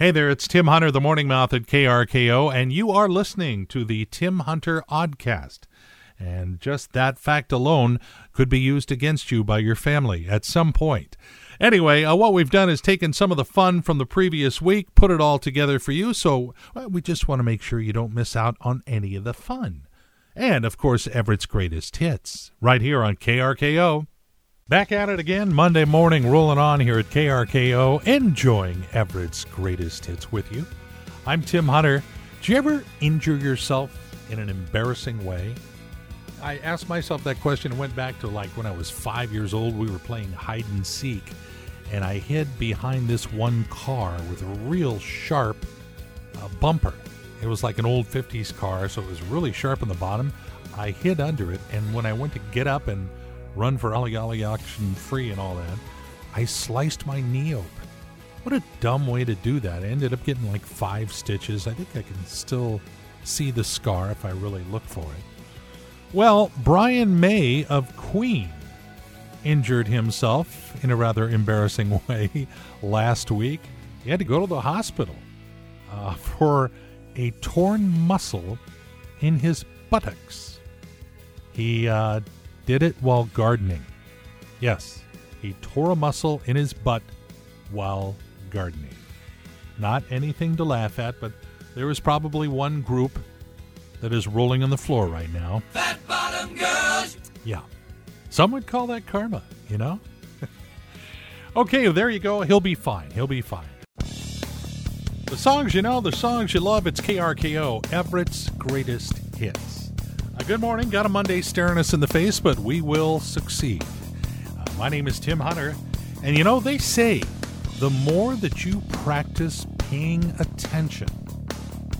Hey there, it's Tim Hunter, the Morning Mouth at KRKO, and you are listening to the Tim Hunter Oddcast. And just that fact alone could be used against you by your family at some point. Anyway, uh, what we've done is taken some of the fun from the previous week, put it all together for you, so well, we just want to make sure you don't miss out on any of the fun. And, of course, Everett's greatest hits, right here on KRKO. Back at it again, Monday morning, rolling on here at KRKO, enjoying Everett's greatest hits with you. I'm Tim Hunter. Do you ever injure yourself in an embarrassing way? I asked myself that question and went back to like when I was five years old. We were playing hide and seek, and I hid behind this one car with a real sharp uh, bumper. It was like an old 50s car, so it was really sharp on the bottom. I hid under it, and when I went to get up and run for ollie action free and all that, I sliced my knee open. What a dumb way to do that. I ended up getting like five stitches. I think I can still see the scar if I really look for it. Well, Brian May of Queen injured himself in a rather embarrassing way last week. He had to go to the hospital uh, for a torn muscle in his buttocks. He uh, did it while gardening. Yes, he tore a muscle in his butt while gardening. Not anything to laugh at, but there is probably one group that is rolling on the floor right now. Fat bottom girls. Yeah. Some would call that karma, you know? okay, there you go. He'll be fine. He'll be fine. The songs you know, the songs you love, it's KRKO, Everett's greatest hits. Good morning. Got a Monday staring us in the face, but we will succeed. Uh, my name is Tim Hunter, and you know, they say the more that you practice paying attention,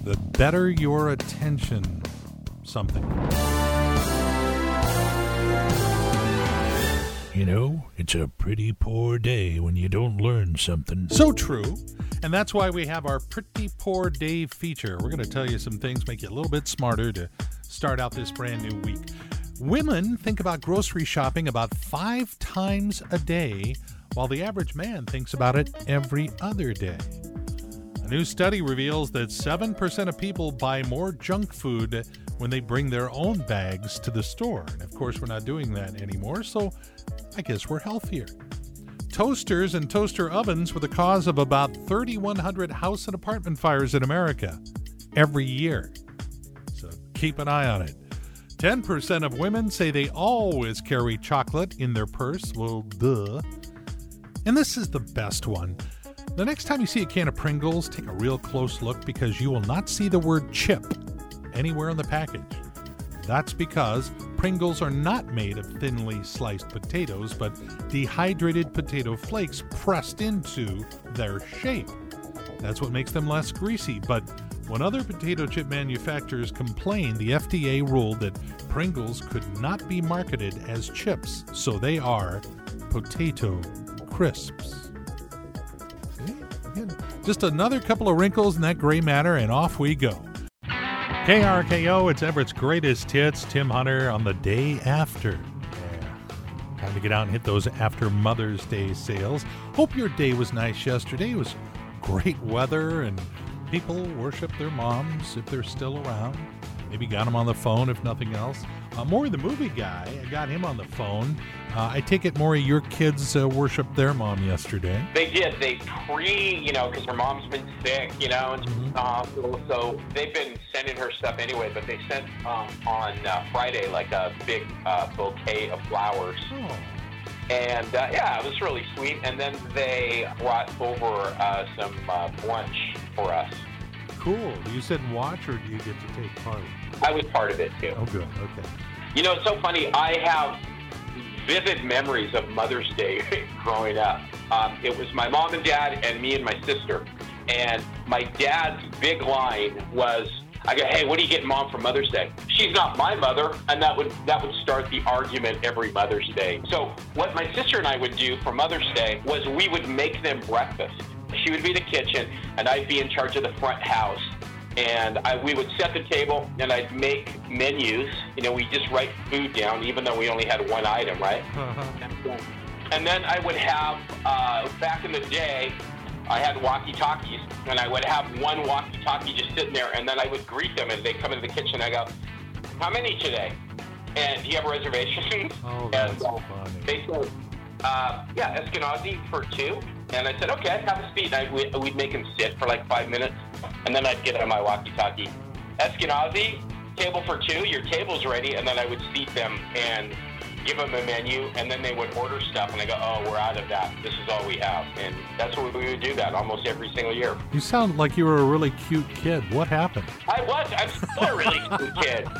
the better your attention something. You know, it's a pretty poor day when you don't learn something. So true. And that's why we have our Pretty Poor Day feature. We're going to tell you some things, make you a little bit smarter to start out this brand new week. Women think about grocery shopping about five times a day, while the average man thinks about it every other day. A new study reveals that 7% of people buy more junk food when they bring their own bags to the store. And of course, we're not doing that anymore, so I guess we're healthier. Toasters and toaster ovens were the cause of about 3,100 house and apartment fires in America every year. Keep an eye on it. 10% of women say they always carry chocolate in their purse. Well, duh. And this is the best one. The next time you see a can of Pringles, take a real close look because you will not see the word chip anywhere on the package. That's because Pringles are not made of thinly sliced potatoes, but dehydrated potato flakes pressed into their shape. That's what makes them less greasy. But when other potato chip manufacturers complained, the FDA ruled that Pringles could not be marketed as chips, so they are potato crisps. Just another couple of wrinkles in that gray matter, and off we go. KRKO, it's Everett's greatest hits. Tim Hunter on the day after. Time to get out and hit those after Mother's Day sales. Hope your day was nice yesterday. It was great weather and people worship their moms if they're still around. Maybe got them on the phone if nothing else. Uh, Maury, the movie guy, I got him on the phone. Uh, I take it, Maury, your kids uh, worshiped their mom yesterday. They did. They pre, you know, because her mom's been sick, you know, and Mhm. uh, hospital. So they've been sending her stuff anyway. But they sent um, on uh, Friday like a big uh, bouquet of flowers, Oh, and uh, yeah, it was really sweet. And then they brought over uh, some uh, lunch for us. cool. You said watch, or do you get to take part? I was part of it too. Oh, good. Okay. You know, it's so funny. I have vivid memories of Mother's Day growing up. Um, it was my mom and dad and me and my sister. And my dad's big line was, I go, hey, what do you get mom for Mother's Day? She's not my mother, and that would that would start the argument every Mother's Day. So what my sister and I would do for Mother's Day was we would make them breakfast. She would be the kitchen, and I'd be in charge of the front house and I, we would set the table and I'd make menus. You know, we just write food down, even though we only had one item, right? Uh-huh. And then I would have, uh, back in the day, I had walkie-talkies, and I would have one walkie-talkie just sitting there, and then I would greet them as they come into the kitchen. I go, "How many today?" And do you have a reservation? Oh, that's and, uh, funny. They said, uh, "Yeah, Eskenazi for two. And I said, "Okay, I'd have a speed. And I, we'd, we'd make him sit for like five minutes, and then I'd get on my walkie-talkie. Eskenazi, table for two. Your table's ready, and then I would seat them and give them a menu, and then they would order stuff, and I go, "Oh, we're out of that. This is all we have." And that's what we would do that almost every single year. You sound like you were a really cute kid. What happened? I was. I'm still a really cute kid.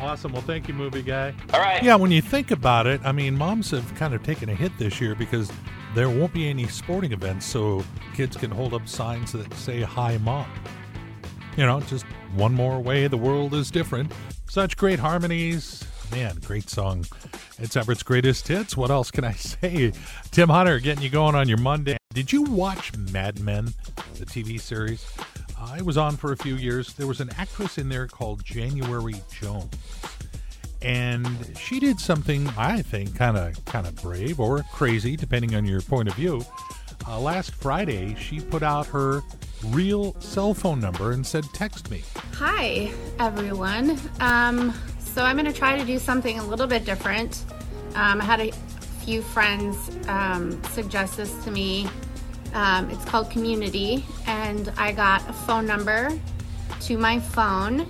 Awesome. Well, thank you, movie guy. All right. Yeah, when you think about it, I mean, moms have kind of taken a hit this year because there won't be any sporting events, so kids can hold up signs that say "Hi, Mom." You know, just one more way the world is different. Such great harmonies. Man, great song. It's Everett's greatest hits. What else can I say? Tim Hunter getting you going on your Monday. Did you watch Mad Men, the TV series? Uh, it was on for a few years. There was an actress in there called January Jones and she did something I think kind of kind of brave or crazy, depending on your point of view. Uh, last Friday, she put out her real cell phone number and said, "Text me." Hi, everyone. Um, so I'm going to try to do something a little bit different. Um, I had a few friends um, suggest this to me. Um, it's called Community, and I got a phone number to my phone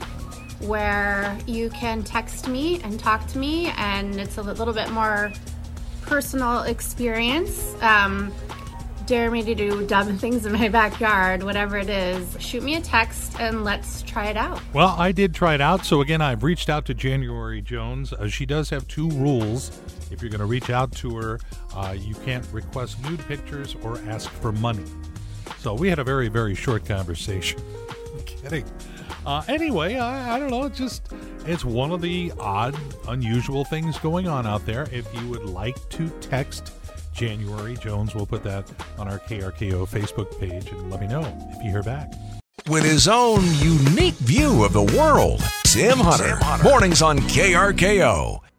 where you can text me and talk to me, and it's a little bit more personal experience. Um, dare me to do dumb things in my backyard, whatever it is, shoot me a text and let's try it out. Well, I did try it out. So again, I've reached out to January Jones. Uh, she does have two rules. If you're going to reach out to her, uh, you can't request nude pictures or ask for money. So we had a very very short conversation. I'm kidding. Uh, anyway, I, I don't know. It's just it's one of the odd, unusual things going on out there. If you would like to text January Jones, we'll put that on our KRKO Facebook page and let me know if you hear back. With his own unique view of the world, Tim Hunter. Mornings on KRKO.